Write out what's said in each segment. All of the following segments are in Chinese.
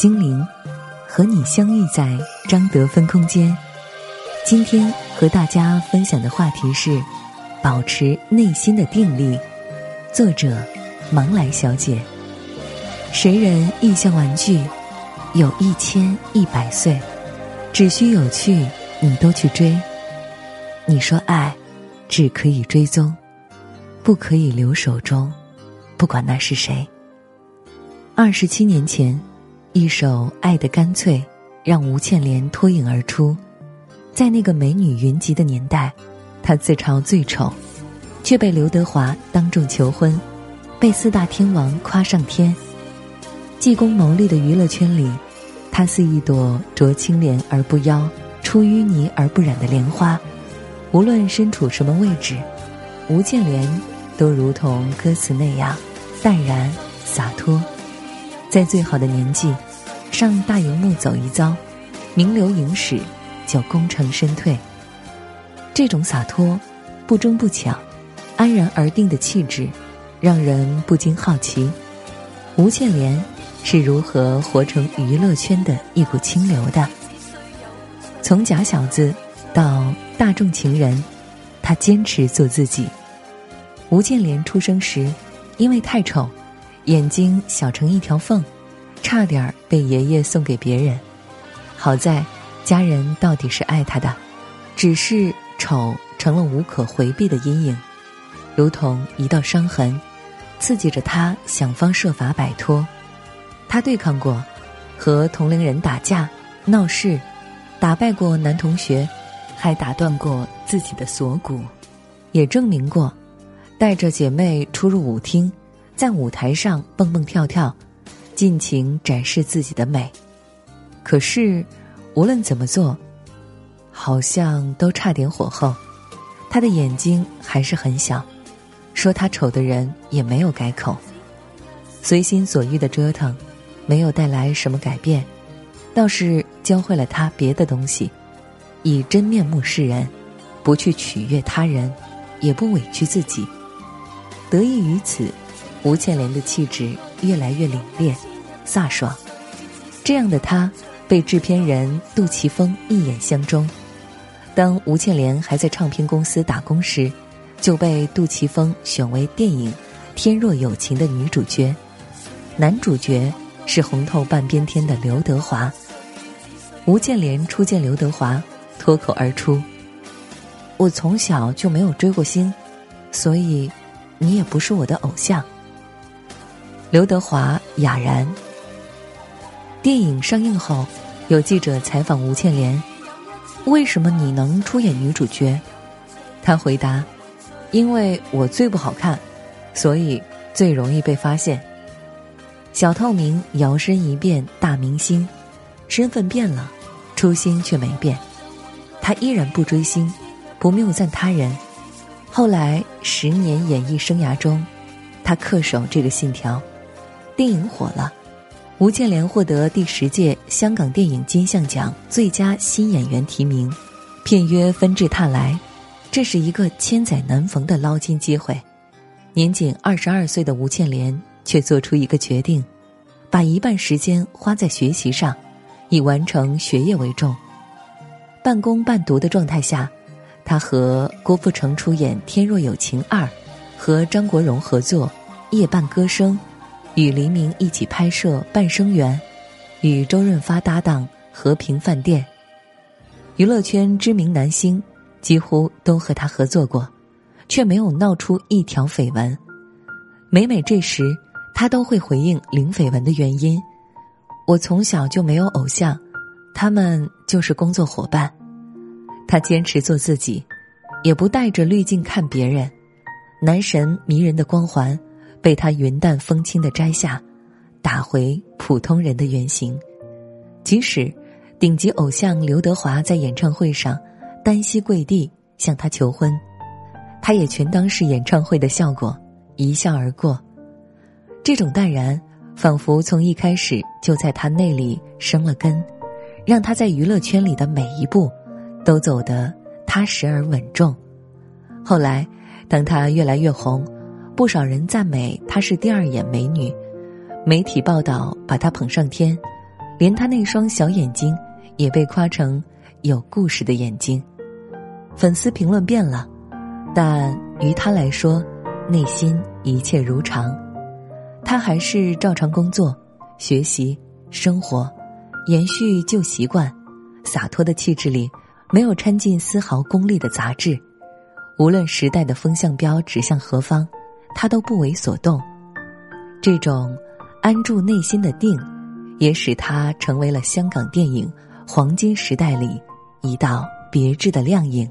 精灵，和你相遇在张德芬空间。今天和大家分享的话题是：保持内心的定力。作者：芒来小姐。谁人亦像玩具，有一千一百岁，只需有趣，你都去追。你说爱，只可以追踪，不可以留手中，不管那是谁。二十七年前，一首《爱的干脆》让吴倩莲脱颖而出，在那个美女云集的年代，她自嘲最丑，却被刘德华当众求婚，被四大天王夸上天。济公谋利的娱乐圈里，她似一朵濯清涟而不妖、出淤泥而不染的莲花。无论身处什么位置，吴倩莲都如同歌词那样淡然洒脱。在最好的年纪，上大荧幕走一遭，名留影史，就功成身退。这种洒脱、不争不抢、安然而定的气质，让人不禁好奇：吴倩莲。是如何活成娱乐圈的一股清流的？从假小子到大众情人，他坚持做自己。吴建莲出生时，因为太丑，眼睛小成一条缝，差点儿被爷爷送给别人。好在家人到底是爱他的，只是丑成了无可回避的阴影，如同一道伤痕，刺激着他想方设法摆脱。他对抗过，和同龄人打架、闹事，打败过男同学，还打断过自己的锁骨，也证明过，带着姐妹出入舞厅，在舞台上蹦蹦跳跳，尽情展示自己的美。可是，无论怎么做，好像都差点火候。他的眼睛还是很小，说他丑的人也没有改口，随心所欲的折腾。没有带来什么改变，倒是教会了他别的东西：以真面目示人，不去取悦他人，也不委屈自己。得益于此，吴倩莲的气质越来越凛冽、飒爽。这样的她被制片人杜琪峰一眼相中。当吴倩莲还在唱片公司打工时，就被杜琪峰选为电影《天若有情》的女主角，男主角。是红透半边天的刘德华。吴倩莲初见刘德华，脱口而出：“我从小就没有追过星，所以你也不是我的偶像。”刘德华哑然。电影上映后，有记者采访吴倩莲：“为什么你能出演女主角？”她回答：“因为我最不好看，所以最容易被发现。”小透明摇身一变大明星，身份变了，初心却没变。他依然不追星，不谬赞他人。后来十年演艺生涯中，他恪守这个信条。电影火了，吴建莲获得第十届香港电影金像奖最佳新演员提名，片约纷至沓来，这是一个千载难逢的捞金机会。年仅二十二岁的吴倩莲。却做出一个决定，把一半时间花在学习上，以完成学业为重。半工半读的状态下，他和郭富城出演《天若有情二》，和张国荣合作《夜半歌声》，与黎明一起拍摄《半生缘》，与周润发搭档《和平饭店》。娱乐圈知名男星几乎都和他合作过，却没有闹出一条绯闻。每每这时。他都会回应零绯闻的原因。我从小就没有偶像，他们就是工作伙伴。他坚持做自己，也不带着滤镜看别人。男神迷人的光环被他云淡风轻的摘下，打回普通人的原形。即使顶级偶像刘德华在演唱会上单膝跪地向他求婚，他也全当是演唱会的效果，一笑而过。这种淡然，仿佛从一开始就在他内里生了根，让他在娱乐圈里的每一步都走得踏实而稳重。后来，当他越来越红，不少人赞美她是第二眼美女，媒体报道把她捧上天，连她那双小眼睛也被夸成有故事的眼睛。粉丝评论变了，但于她来说，内心一切如常。他还是照常工作、学习、生活，延续旧习惯，洒脱的气质里没有掺进丝毫功利的杂质。无论时代的风向标指向何方，他都不为所动。这种安住内心的定，也使他成为了香港电影黄金时代里一道别致的亮影。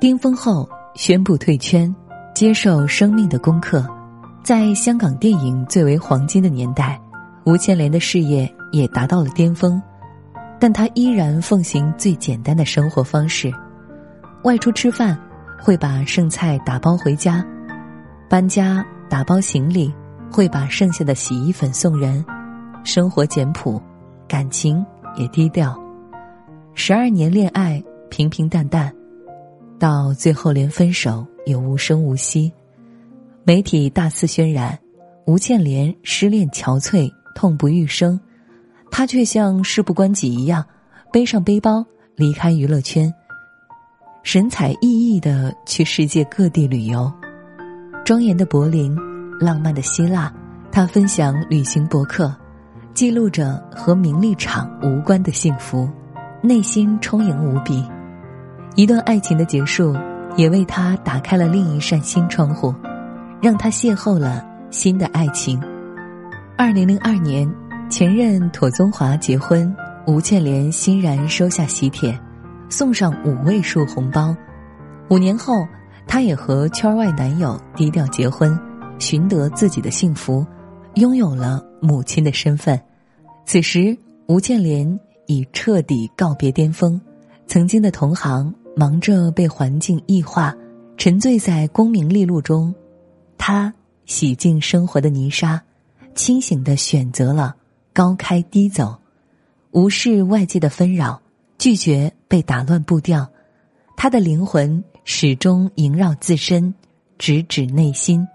巅峰后宣布退圈，接受生命的功课。在香港电影最为黄金的年代，吴倩莲的事业也达到了巅峰，但她依然奉行最简单的生活方式：外出吃饭会把剩菜打包回家，搬家打包行李会把剩下的洗衣粉送人，生活简朴，感情也低调。十二年恋爱平平淡淡，到最后连分手也无声无息。媒体大肆渲染，吴倩莲失恋憔悴、痛不欲生，她却像事不关己一样，背上背包离开娱乐圈，神采奕奕的去世界各地旅游。庄严的柏林，浪漫的希腊，她分享旅行博客，记录着和名利场无关的幸福，内心充盈无比。一段爱情的结束，也为她打开了另一扇新窗户。让他邂逅了新的爱情。二零零二年，前任妥宗华结婚，吴倩莲欣然收下喜帖，送上五位数红包。五年后，她也和圈外男友低调结婚，寻得自己的幸福，拥有了母亲的身份。此时，吴倩莲已彻底告别巅峰，曾经的同行忙着被环境异化，沉醉在功名利禄中。他洗净生活的泥沙，清醒的选择了高开低走，无视外界的纷扰，拒绝被打乱步调。他的灵魂始终萦绕自身，直指内心。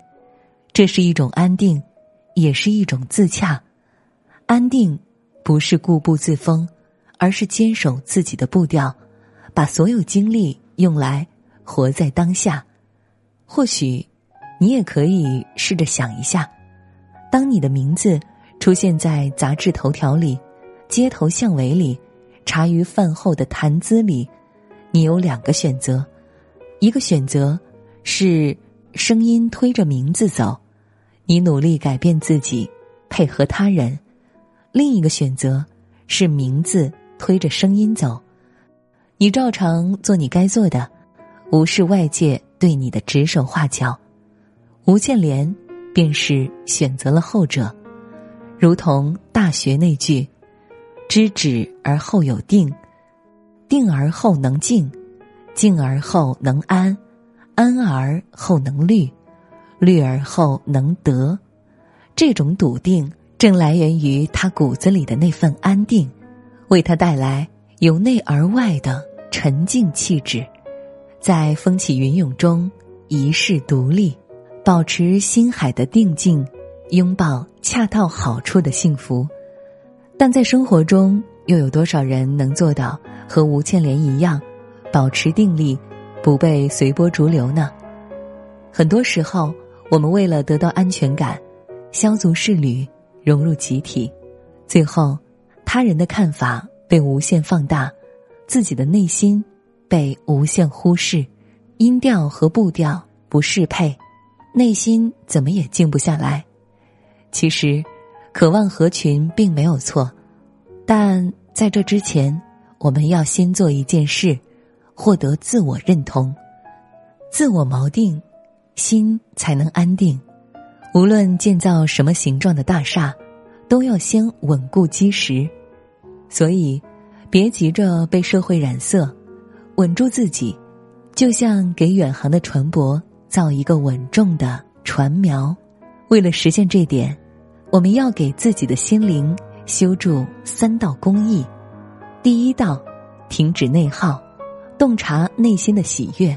这是一种安定，也是一种自洽。安定不是固步自封，而是坚守自己的步调，把所有精力用来活在当下。或许。你也可以试着想一下，当你的名字出现在杂志头条里、街头巷尾里、茶余饭后的谈资里，你有两个选择：一个选择是声音推着名字走，你努力改变自己，配合他人；另一个选择是名字推着声音走，你照常做你该做的，无视外界对你的指手画脚。吴建莲便是选择了后者，如同《大学》那句：“知止而后有定，定而后能静，静而后能安，安而后能虑，虑而后能得。”这种笃定正来源于他骨子里的那份安定，为他带来由内而外的沉静气质，在风起云涌中一世独立。保持心海的定静，拥抱恰到好处的幸福，但在生活中，又有多少人能做到和吴倩莲一样，保持定力，不被随波逐流呢？很多时候，我们为了得到安全感，削足适履，融入集体，最后，他人的看法被无限放大，自己的内心被无限忽视，音调和步调不适配。内心怎么也静不下来。其实，渴望合群并没有错，但在这之前，我们要先做一件事，获得自我认同。自我锚定，心才能安定。无论建造什么形状的大厦，都要先稳固基石。所以，别急着被社会染色，稳住自己，就像给远航的船舶造一个稳重的船锚。为了实现这点，我们要给自己的心灵修筑三道工艺。第一道，停止内耗，洞察内心的喜悦。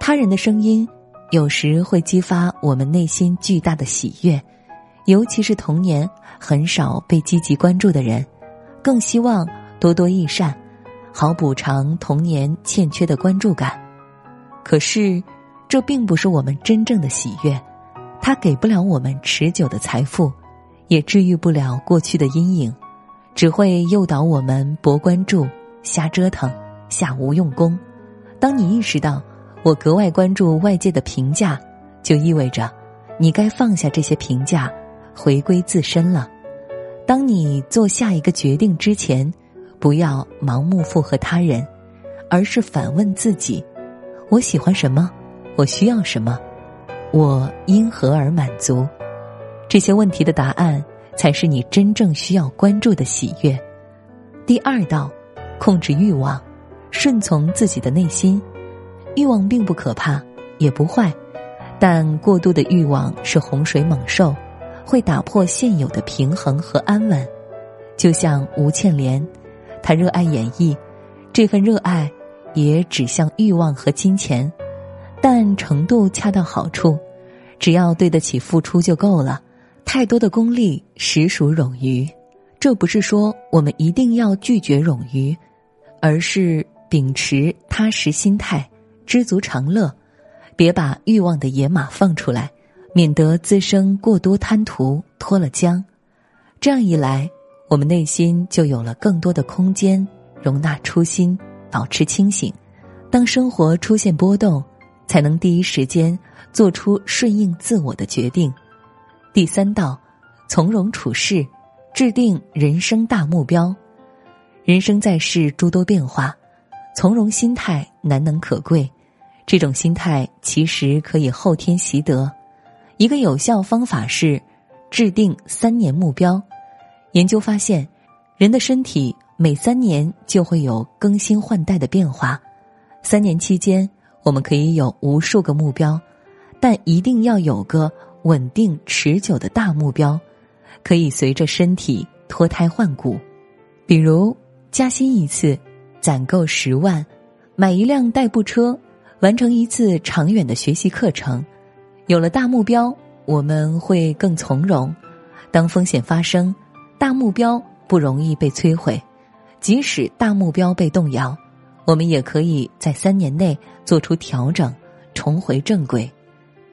他人的声音有时会激发我们内心巨大的喜悦，尤其是童年很少被积极关注的人，更希望多多益善，好补偿童年欠缺的关注感。可是，这并不是我们真正的喜悦，它给不了我们持久的财富，也治愈不了过去的阴影。只会诱导我们博关注、瞎折腾、下无用功。当你意识到我格外关注外界的评价，就意味着你该放下这些评价，回归自身了。当你做下一个决定之前，不要盲目附和他人，而是反问自己：我喜欢什么？我需要什么？我因何而满足？这些问题的答案。才是你真正需要关注的喜悦。第二道，控制欲望，顺从自己的内心。欲望并不可怕，也不坏，但过度的欲望是洪水猛兽，会打破现有的平衡和安稳。就像吴倩莲，她热爱演绎，这份热爱也指向欲望和金钱，但程度恰到好处，只要对得起付出就够了。太多的功利实属冗余，这不是说我们一定要拒绝冗余，而是秉持踏实心态，知足常乐，别把欲望的野马放出来，免得滋生过多贪图，脱了缰。这样一来，我们内心就有了更多的空间，容纳初心，保持清醒。当生活出现波动，才能第一时间做出顺应自我的决定。第三道，从容处事，制定人生大目标。人生在世诸多变化，从容心态难能可贵。这种心态其实可以后天习得。一个有效方法是制定三年目标。研究发现，人的身体每三年就会有更新换代的变化。三年期间，我们可以有无数个目标，但一定要有个。稳定持久的大目标，可以随着身体脱胎换骨，比如加薪一次，攒够十万，买一辆代步车，完成一次长远的学习课程。有了大目标，我们会更从容。当风险发生，大目标不容易被摧毁。即使大目标被动摇，我们也可以在三年内做出调整，重回正轨。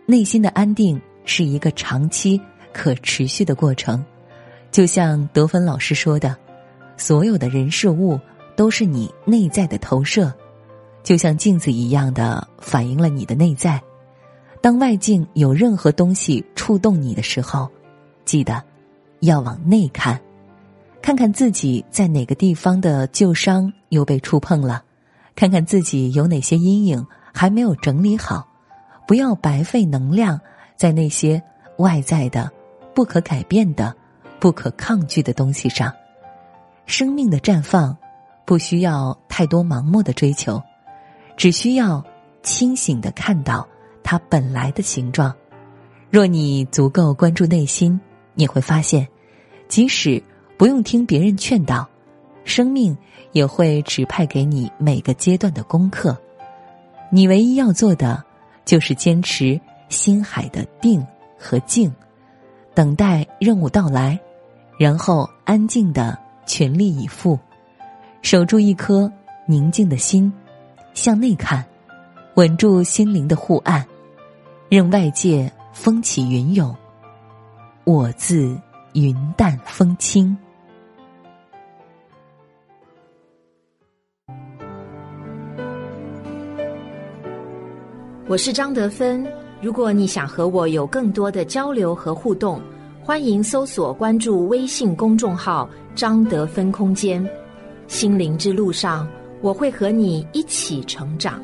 内心的安定。是一个长期可持续的过程，就像德芬老师说的：“所有的人事物都是你内在的投射，就像镜子一样的反映了你的内在。当外境有任何东西触动你的时候，记得要往内看，看看自己在哪个地方的旧伤又被触碰了，看看自己有哪些阴影还没有整理好，不要白费能量。”在那些外在的、不可改变的、不可抗拒的东西上，生命的绽放不需要太多盲目的追求，只需要清醒的看到它本来的形状。若你足够关注内心，你会发现，即使不用听别人劝导，生命也会指派给你每个阶段的功课。你唯一要做的，就是坚持。心海的定和静，等待任务到来，然后安静的全力以赴，守住一颗宁静的心，向内看，稳住心灵的护岸，任外界风起云涌，我自云淡风轻。我是张德芬。如果你想和我有更多的交流和互动，欢迎搜索关注微信公众号“张德芬空间”。心灵之路上，我会和你一起成长。